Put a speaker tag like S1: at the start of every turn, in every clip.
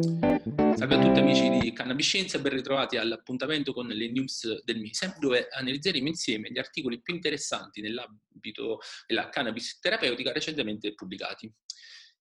S1: Salve a tutti amici di Cannabiscienza, ben ritrovati all'appuntamento con le news del mese, dove analizzeremo insieme gli articoli più interessanti nell'ambito della cannabis terapeutica recentemente pubblicati.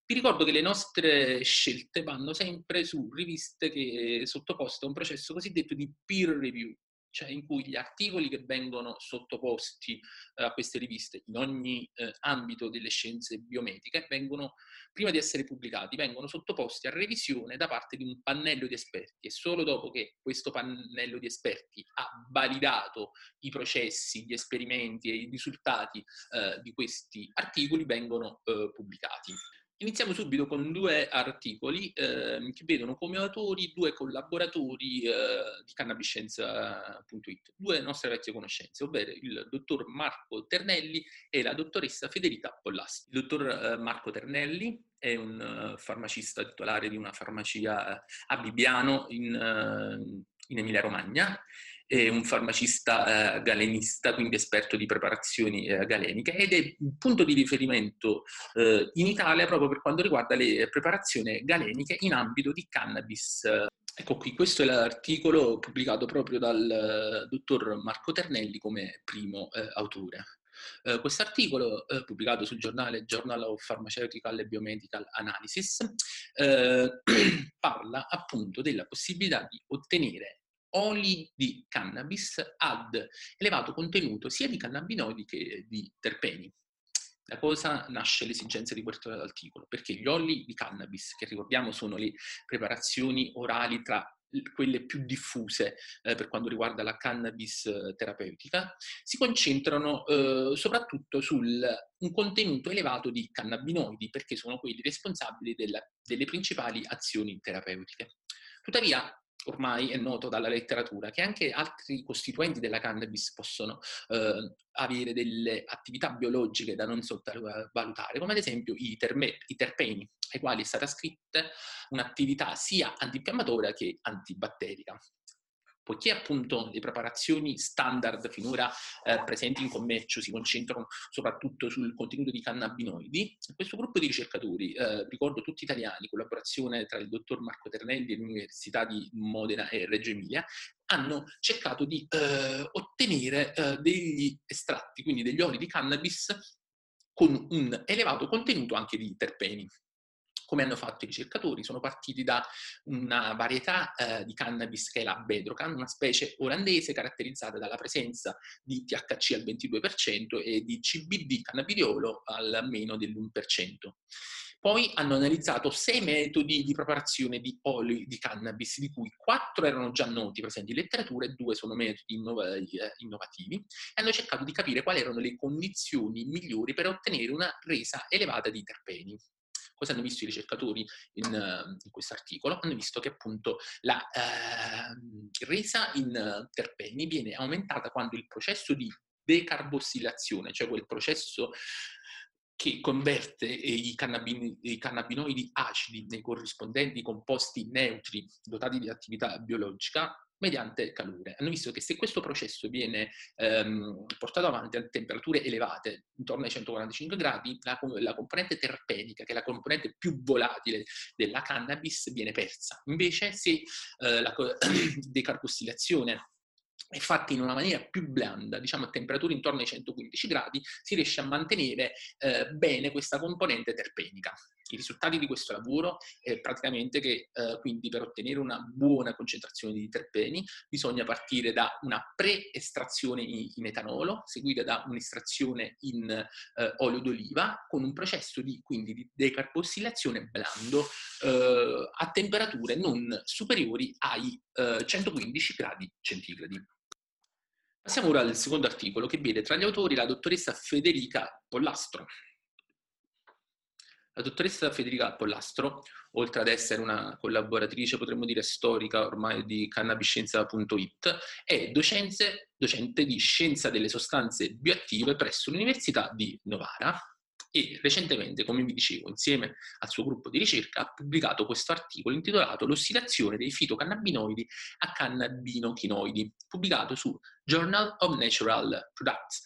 S1: Vi ricordo che le nostre scelte vanno sempre su riviste che sottoposte a un processo cosiddetto di peer review, cioè in cui gli articoli che vengono sottoposti eh, a queste riviste in ogni eh, ambito delle scienze biomediche vengono, prima di essere pubblicati, vengono sottoposti a revisione da parte di un pannello di esperti e solo dopo che questo pannello di esperti ha validato i processi, gli esperimenti e i risultati eh, di questi articoli vengono eh, pubblicati. Iniziamo subito con due articoli eh, che vedono come autori due collaboratori eh, di cannabiscienza.it, due nostre vecchie conoscenze, ovvero il dottor Marco Ternelli e la dottoressa Federica Pollasti. Il dottor eh, Marco Ternelli è un uh, farmacista titolare di una farmacia eh, a Bibbiano in, in Emilia Romagna è un farmacista eh, galenista, quindi esperto di preparazioni eh, galeniche, ed è un punto di riferimento eh, in Italia proprio per quanto riguarda le preparazioni galeniche in ambito di cannabis. Ecco qui, questo è l'articolo pubblicato proprio dal dottor Marco Ternelli come primo eh, autore. Uh, questo articolo, uh, pubblicato sul giornale Journal of Pharmaceutical and Biomedical Analysis, uh, parla appunto della possibilità di ottenere oli di cannabis ad elevato contenuto sia di cannabinoidi che di terpeni. Da cosa nasce l'esigenza di questo articolo? Perché gli oli di cannabis, che ricordiamo sono le preparazioni orali tra quelle più diffuse eh, per quanto riguarda la cannabis eh, terapeutica, si concentrano eh, soprattutto su un contenuto elevato di cannabinoidi, perché sono quelli responsabili della, delle principali azioni terapeutiche. Tuttavia, ormai è noto dalla letteratura che anche altri costituenti della cannabis possono eh, avere delle attività biologiche da non sottovalutare, come ad esempio i, terme, i terpeni, ai quali è stata scritta un'attività sia antinfiammatoria che antibatterica poiché appunto le preparazioni standard finora eh, presenti in commercio si concentrano soprattutto sul contenuto di cannabinoidi, questo gruppo di ricercatori, eh, ricordo tutti italiani, collaborazione tra il dottor Marco Ternelli dell'Università di Modena e Reggio Emilia, hanno cercato di eh, ottenere eh, degli estratti, quindi degli oli di cannabis con un elevato contenuto anche di terpeni come hanno fatto i ricercatori, sono partiti da una varietà eh, di cannabis che è la Bedrocan, una specie olandese caratterizzata dalla presenza di THC al 22% e di CBD cannabidiolo al meno dell'1%. Poi hanno analizzato sei metodi di preparazione di oli di cannabis, di cui quattro erano già noti, presenti in letteratura, e due sono metodi eh, innovativi, e hanno cercato di capire quali erano le condizioni migliori per ottenere una resa elevata di terpeni. Cosa hanno visto i ricercatori in, uh, in questo articolo? Hanno visto che appunto la uh, resa in terpeni viene aumentata quando il processo di decarbossilazione, cioè quel processo che converte i, cannabin- i, cannabinoidi acidi nei corrispondenti composti neutri dotati di attività biologica, mediante calore. Hanno visto che se questo processo viene ehm, portato avanti a temperature elevate, intorno ai 145 gradi, la, la, componente terpenica, che è la componente più volatile della cannabis, viene persa. Invece se eh, la decarbossilazione è fatta in una maniera più blanda, diciamo a temperature intorno ai 115 gradi, si riesce a mantenere eh, bene questa componente terpenica. I risultati di questo lavoro è praticamente che eh, quindi per ottenere una buona concentrazione di terpeni bisogna partire da una pre-estrazione in, etanolo, seguita da un'estrazione in eh, olio d'oliva, con un processo di, quindi, di decarbossilazione blando eh, a temperature non superiori ai 115 eh, gradi centigradi. Passiamo ora al secondo articolo che vede tra gli autori la dottoressa Federica Pollastro. La dottoressa Federica Pollastro, oltre ad essere una collaboratrice, potremmo dire storica ormai di cannabiscienza.it, è docente, docente di scienza delle sostanze bioattive presso l'Università di Novara e recentemente, come vi dicevo, insieme al suo gruppo di ricerca ha pubblicato questo articolo intitolato L'ossidazione dei fitocannabinoidi a cannabinochinoidi, pubblicato su Journal of Natural Products.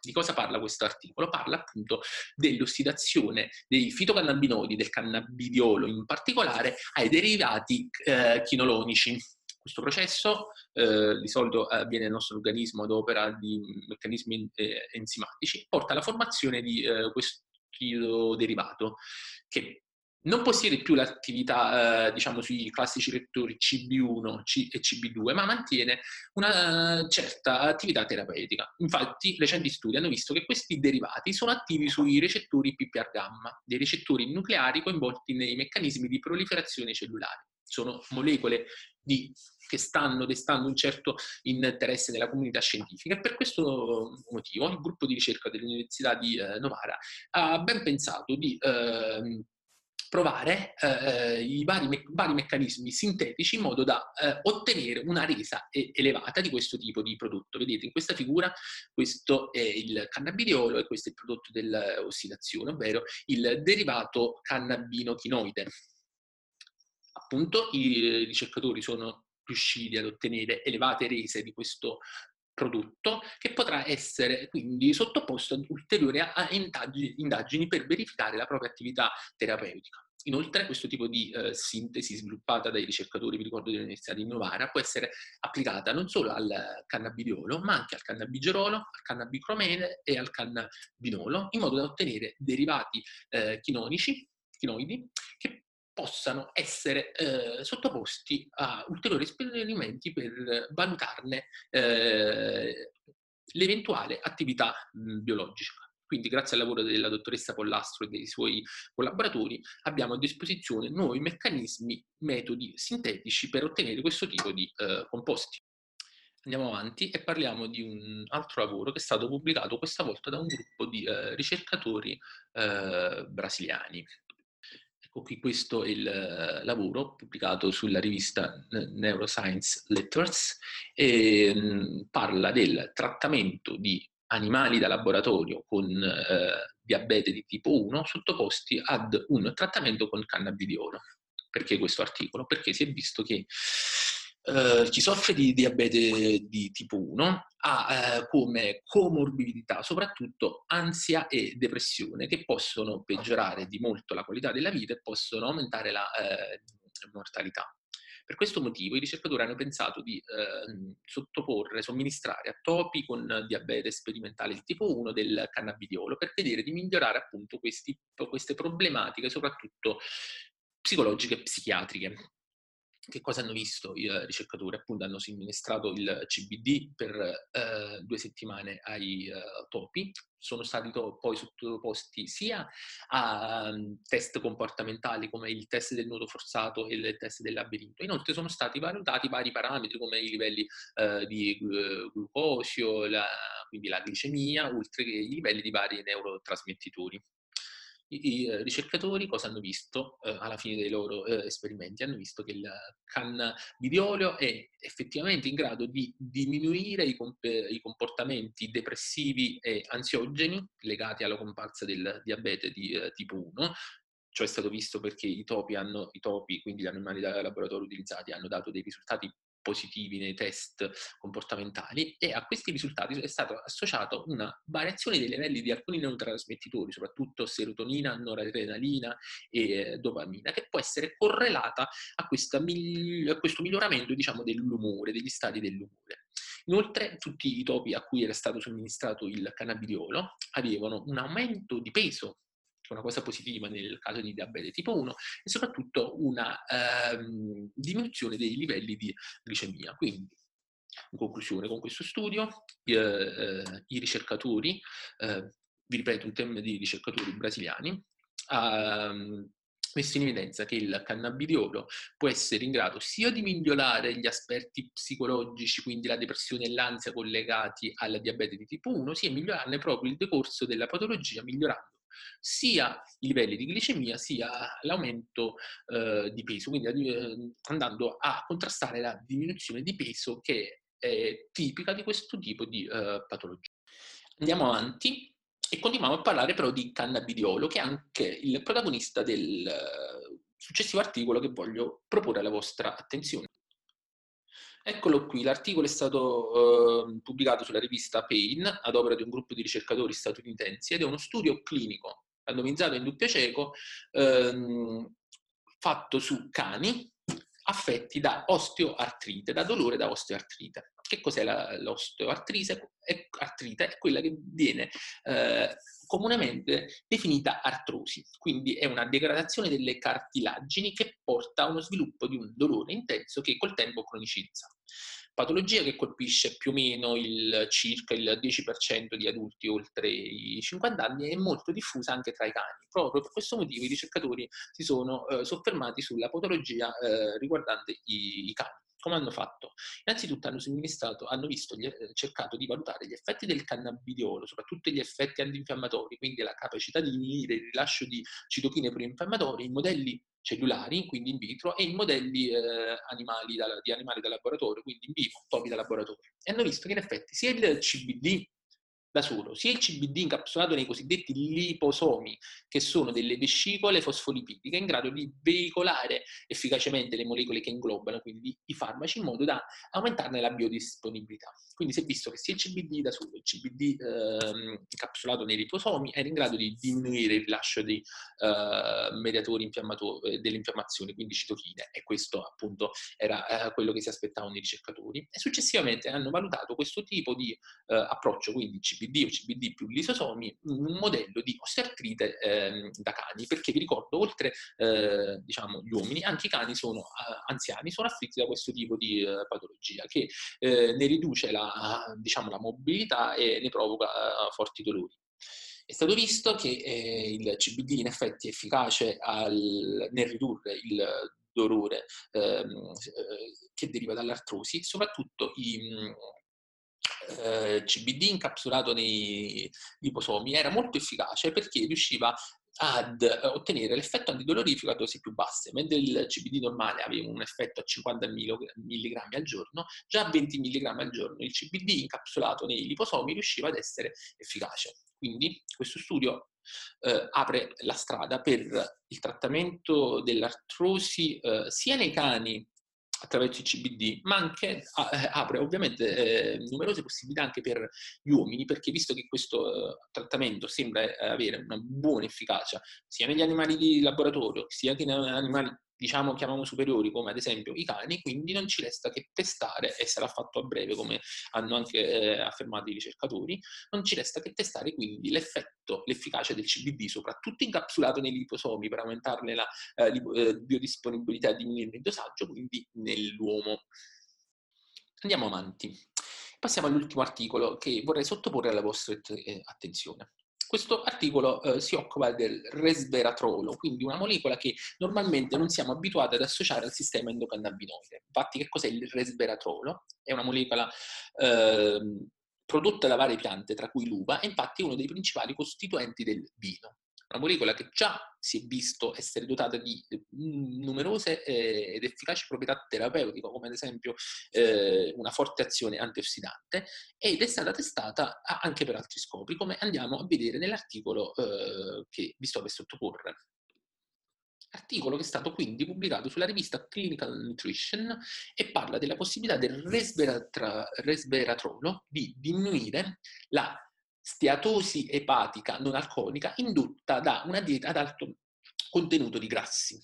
S1: Di cosa parla questo articolo? Parla appunto dell'ossidazione dei fitocannabinodi, del cannabidiolo in particolare, ai derivati eh, chinolonici. Questo processo eh, di solito avviene nel nostro organismo ad opera di meccanismi eh, enzimatici, porta alla formazione di eh, questo derivato che non possiede più l'attività, eh, diciamo, sui classici rettori CB1 C- e CB2, ma mantiene una certa attività terapeutica. Infatti, recenti studi hanno visto che questi derivati sono attivi sui recettori PPR gamma, dei recettori nucleari coinvolti nei meccanismi di proliferazione cellulare. Sono molecole di, che stanno destando un certo interesse nella comunità scientifica e per questo motivo il gruppo di ricerca dell'Università di eh, Novara ha ben pensato di eh, provare eh, i vari, me- vari, meccanismi sintetici in modo da eh, ottenere una resa e- elevata di questo tipo di prodotto. Vedete in questa figura questo è il cannabidiolo e questo è il prodotto dell'ossidazione, ovvero il derivato cannabinochinoide. Appunto i ricercatori sono riusciti ad ottenere elevate rese di questo prodotto che potrà essere quindi sottoposto ad ulteriori indagini per verificare la propria attività terapeutica. Inoltre questo tipo di eh, sintesi sviluppata dai ricercatori, vi ricordo dell'Università di Novara, può essere applicata non solo al cannabidiolo, ma anche al cannabigerolo, al cannabicromene e al cannabinolo, in modo da ottenere derivati eh, chinonici, chinoidi, che possano essere eh, sottoposti a ulteriori esperimenti per valutarne eh, l'eventuale attività mh, biologica. Quindi grazie al lavoro della dottoressa Pollastro e dei suoi collaboratori abbiamo a disposizione nuovi meccanismi, metodi sintetici per ottenere questo tipo di eh, composti. Andiamo avanti e parliamo di un altro lavoro che è stato pubblicato questa volta da un gruppo di eh, ricercatori eh, brasiliani. Qui questo è il eh, lavoro pubblicato sulla rivista Neuroscience Letters e mh, parla del trattamento di animali da laboratorio con eh, diabete di tipo 1 sottoposti ad un trattamento con cannabidiolo. Perché questo articolo? Perché si è visto che eh, chi soffre di diabete di tipo 1 ha eh, come comorbidità soprattutto ansia e depressione che possono peggiorare di molto la qualità della vita e possono aumentare la eh, mortalità. Per questo motivo i ricercatori hanno pensato di eh, sottoporre, somministrare a topi con diabete sperimentale di tipo 1 del cannabidiolo per vedere di migliorare appunto questi, queste problematiche, soprattutto psicologiche e psichiatriche che cosa hanno visto i ricercatori? Appunto hanno somministrato il CBD per eh, due settimane ai uh, topi, sono stati to- poi sottoposti sia a um, test comportamentali come il test del nudo forzato e il test del labirinto, inoltre sono stati valutati vari parametri come i livelli uh, di glu- glucosio, la, quindi la glicemia, oltre che i livelli di vari neurotrasmettitori i, eh, ricercatori cosa hanno visto eh, alla fine dei loro eh, esperimenti? Hanno visto che il cannabidiolio è effettivamente in grado di diminuire i, comp- i, comportamenti depressivi e ansiogeni legati alla comparsa del diabete di eh, tipo 1, Ciò è stato visto perché i topi, hanno, i topi, quindi gli animali da laboratorio utilizzati, hanno dato dei risultati positivi nei test comportamentali e a questi risultati è stata associata una variazione dei livelli di alcuni neurotrasmettitori, soprattutto serotonina, noradrenalina e eh, dopamina, che può essere correlata a, questa, a questo miglioramento diciamo, dell'umore, degli stati dell'umore. Inoltre, tutti i topi a cui era stato somministrato il cannabidiolo avevano un aumento di peso una cosa positiva nel caso di diabete tipo 1, e soprattutto una ehm, diminuzione dei livelli di glicemia. Quindi, in conclusione, con questo studio, eh, eh, i ricercatori, eh, vi ripeto, un tema di ricercatori brasiliani, hanno messo in evidenza che il cannabidiolo può essere in grado sia di migliorare gli aspetti psicologici, quindi la depressione e l'ansia collegati alla diabete di tipo 1, sia migliorarne proprio il decorso della patologia, migliorando sia i livelli di glicemia sia l'aumento eh, di peso, quindi eh, andando a contrastare la diminuzione di peso che è tipica di questo tipo di eh, patologia. Andiamo avanti e continuiamo a parlare però di cannabidiolo, che è anche il protagonista del eh, successivo articolo che voglio proporre alla vostra attenzione. Eccolo qui, l'articolo è stato eh, pubblicato sulla rivista Pain ad opera di un gruppo di ricercatori statunitensi ed è uno studio clinico randomizzato in doppio cieco ehm, fatto su cani affetti da osteoartrite, da dolore da osteoartrite. Che cos'è la, l'osteoartrite? È, artrite è quella che viene eh, comunemente definita artrosi, quindi è una degradazione delle cartilagini che porta a uno sviluppo di un dolore intenso che col tempo cronicizza. Patologia che colpisce più o meno il, circa il 10% di adulti oltre i 50 anni e molto diffusa anche tra i cani. Proprio per questo motivo i ricercatori si sono eh, soffermati sulla patologia eh, riguardante i, i cani. Come hanno fatto? Innanzitutto hanno hanno visto, eh, cercato di valutare gli effetti del cannabidiolo, soprattutto gli effetti antinfiammatori, quindi la capacità di diminuire il rilascio di citochine proinfiammatorie in modelli cellulari, quindi in vitro, e in modelli eh, animali da, di animali da laboratorio, quindi in vivo, topi da laboratorio. E hanno visto che in effetti sia il CBD da solo, sia il CBD incapsulato nei cosiddetti liposomi, che sono delle vescicole fosfolipidiche in grado di veicolare efficacemente le molecole che inglobano quindi i farmaci in modo da aumentarne la biodisponibilità. Quindi si è visto che sia il CBD da solo, il CBD eh, incapsulato nei liposomi, era in grado di diminuire il rilascio di eh, mediatori infiammatori, delle infiammazioni, quindi citochine, e questo appunto era eh, quello che si aspettavano i ricercatori. E successivamente hanno valutato questo tipo di eh, approccio, quindi CBD CBD o CBD più lisosomi, un modello di osteoartrite eh, da cani, perché vi ricordo, oltre eh, diciamo, gli uomini, anche i cani sono eh, anziani, sono afflitti da questo tipo di eh, patologia, che eh, ne riduce la, diciamo, la, mobilità e ne provoca eh, forti dolori. È stato visto che il CBD in effetti è efficace al, nel ridurre il dolore ehm, che deriva dall'artrosi, soprattutto i, eh, CBD incapsulato nei liposomi era molto efficace perché riusciva ad ottenere l'effetto antidolorifico a dosi più basse, mentre il CBD normale aveva un effetto a 50 mg al giorno, già a 20 mg al giorno il CBD incapsulato nei liposomi riusciva ad essere efficace. Quindi questo studio eh, apre la strada per il trattamento dell'artrosi eh, sia nei cani attraverso il CBD, ma anche eh, apre ovviamente eh, numerose possibilità anche per gli uomini, perché visto che questo eh, trattamento sembra eh, avere una buona efficacia sia negli animali di laboratorio, sia che negli animali diciamo, chiamiamo superiori, come ad esempio i cani, quindi non ci resta che testare, e sarà fatto a breve, come hanno anche eh, affermato i ricercatori, non ci resta che testare quindi l'effetto, l'efficacia del CBD, soprattutto incapsulato nei liposomi per aumentarne la eh, eh biodisponibilità e diminuire il dosaggio, quindi nell'uomo. Andiamo avanti. Passiamo all'ultimo articolo che vorrei sottoporre alla vostra eh, attenzione. Questo articolo eh, si occupa del resveratrolo, quindi una molecola che normalmente non siamo abituati ad associare al sistema endocannabinoide. Infatti, che cos'è il resveratrolo? È una molecola eh, prodotta da varie piante, tra cui l'uva, e infatti è uno dei principali costituenti del vino una molecola che già si è visto essere dotata di mm, numerose eh, ed efficaci proprietà terapeutiche, come ad esempio eh, una forte azione antiossidante, ed è stata testata anche per altri scopi, come andiamo a vedere nell'articolo eh, che vi sto per sottoporre. Articolo che è stato quindi pubblicato sulla rivista Clinical Nutrition e parla della possibilità del resveratrolo di diminuire la steatosi epatica non alcolica indotta da una dieta ad alto contenuto di grassi.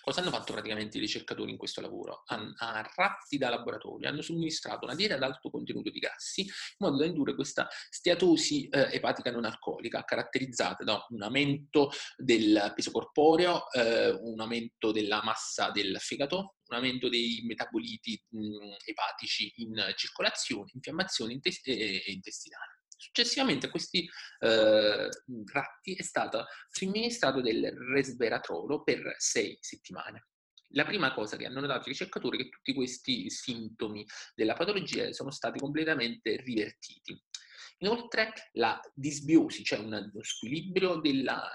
S1: Cosa hanno fatto praticamente i ricercatori in questo lavoro? A, ratti da laboratorio hanno somministrato una dieta ad alto contenuto di grassi in modo da indurre questa steatosi eh, epatica non alcolica caratterizzata da un aumento del peso corporeo, eh, un aumento della massa del fegato, un aumento dei metaboliti mh, epatici in circolazione, infiammazione intest- e intestinale. Successivamente a questi eh, ratti è stato somministrato del resveratrolo per sei settimane. La prima cosa che hanno notato i ricercatori è che tutti questi sintomi della patologia sono stati completamente rivertiti. Inoltre la disbiosi, cioè uno squilibrio della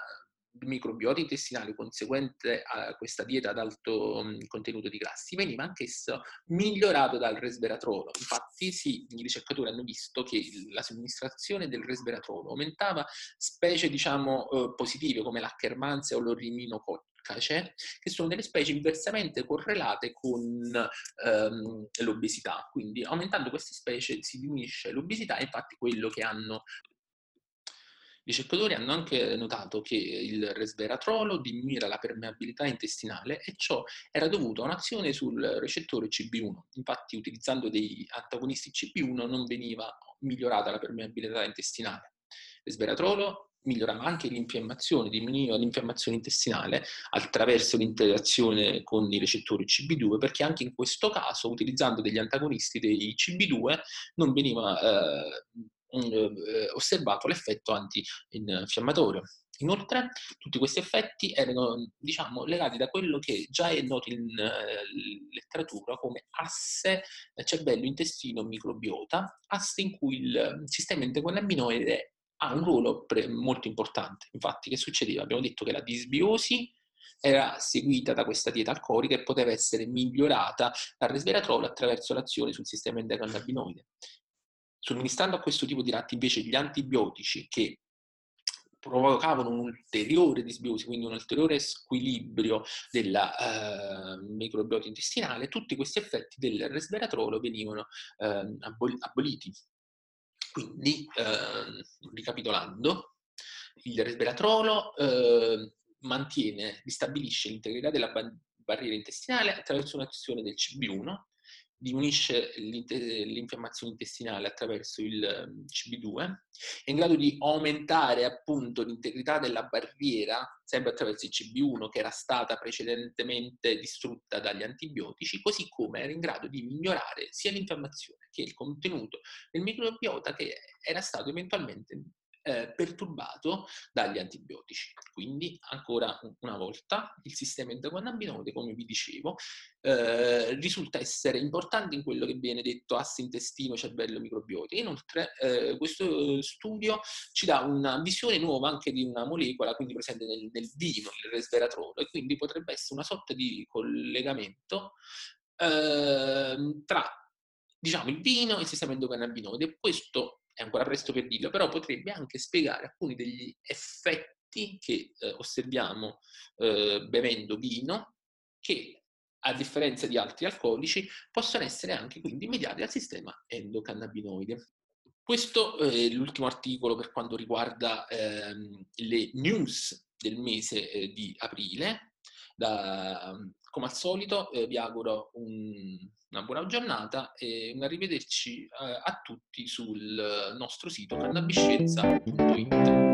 S1: microbiota intestinale conseguente a questa dieta ad alto contenuto di grassi veniva anch'esso migliorato dal resveratrolo. Infatti sì, i ricercatori hanno visto che la somministrazione del resveratrolo aumentava specie diciamo eh, positive come l'Ackermansia o l'Oriminococci carcere, che sono delle specie inversamente correlate con ehm, l'obesità. Quindi aumentando queste specie si diminuisce l'obesità, infatti quello che hanno i ricercatori hanno anche notato che il resveratrolo diminuiva la permeabilità intestinale e ciò era dovuto a un'azione sul recettore CB1. Infatti, utilizzando dei antagonisti CB1 non veniva migliorata la permeabilità intestinale. Resveratrolo migliorava anche l'infiammazione, diminuiva l'infiammazione intestinale attraverso l'interazione con i recettori CB2, perché anche in questo caso, utilizzando degli antagonisti dei CB2, non veniva eh, osservato l'effetto antinfiammatorio. Inoltre, tutti questi effetti erano diciamo, legati da quello che già è noto in uh, letteratura come asse cervello-intestino microbiota, asse in cui il sistema endocannabinoide ha un ruolo pre- molto importante. Infatti, che succedeva? Abbiamo detto che la disbiosi era seguita da questa dieta alcolica e poteva essere migliorata dal resveratrolo attraverso l'azione sul sistema endocannabinoide. Somministrando a questo tipo di ratti invece gli antibiotici che provocavano un'ulteriore disbiosi, quindi un ulteriore squilibrio della uh, microbiota intestinale, tutti questi effetti del resveratrolo venivano uh, abol- aboliti. Quindi, uh, ricapitolando, il resveratrolo mantiene, ristabilisce l'integrità della barriera intestinale attraverso un'azione del CB1 diminuisce l'infiammazione intestinale attraverso il ehm, CB2, è in grado di aumentare appunto l'integrità della barriera, sempre attraverso il CB1 che era stata precedentemente distrutta dagli antibiotici, così come era in grado di migliorare sia l'infiammazione che il contenuto del microbiota che era stato eventualmente eh, perturbato dagli antibiotici. Quindi, ancora una volta, il sistema endocannabinoide, come vi dicevo, eh, risulta essere importante in quello che viene detto asse intestino, cervello, microbiota. Inoltre, eh, questo studio ci dà una visione nuova anche di una molecola, quindi presente nel, nel vino, il resveratrolo, e quindi potrebbe essere una sorta di collegamento ehm, tra diciamo, il vino e il sistema endocannabinoide. Questo è ancora presto per dirlo, però potrebbe anche spiegare alcuni degli effetti che eh, osserviamo eh, bevendo vino, che a differenza di altri alcolici possono essere anche quindi mediati dal sistema endocannabinoide. Questo è l'ultimo articolo per quanto riguarda ehm, le news del mese eh, di aprile. Da, come al solito eh, vi auguro un, una buona giornata e un arrivederci eh, a tutti sul nostro sito cannabiscienza.it.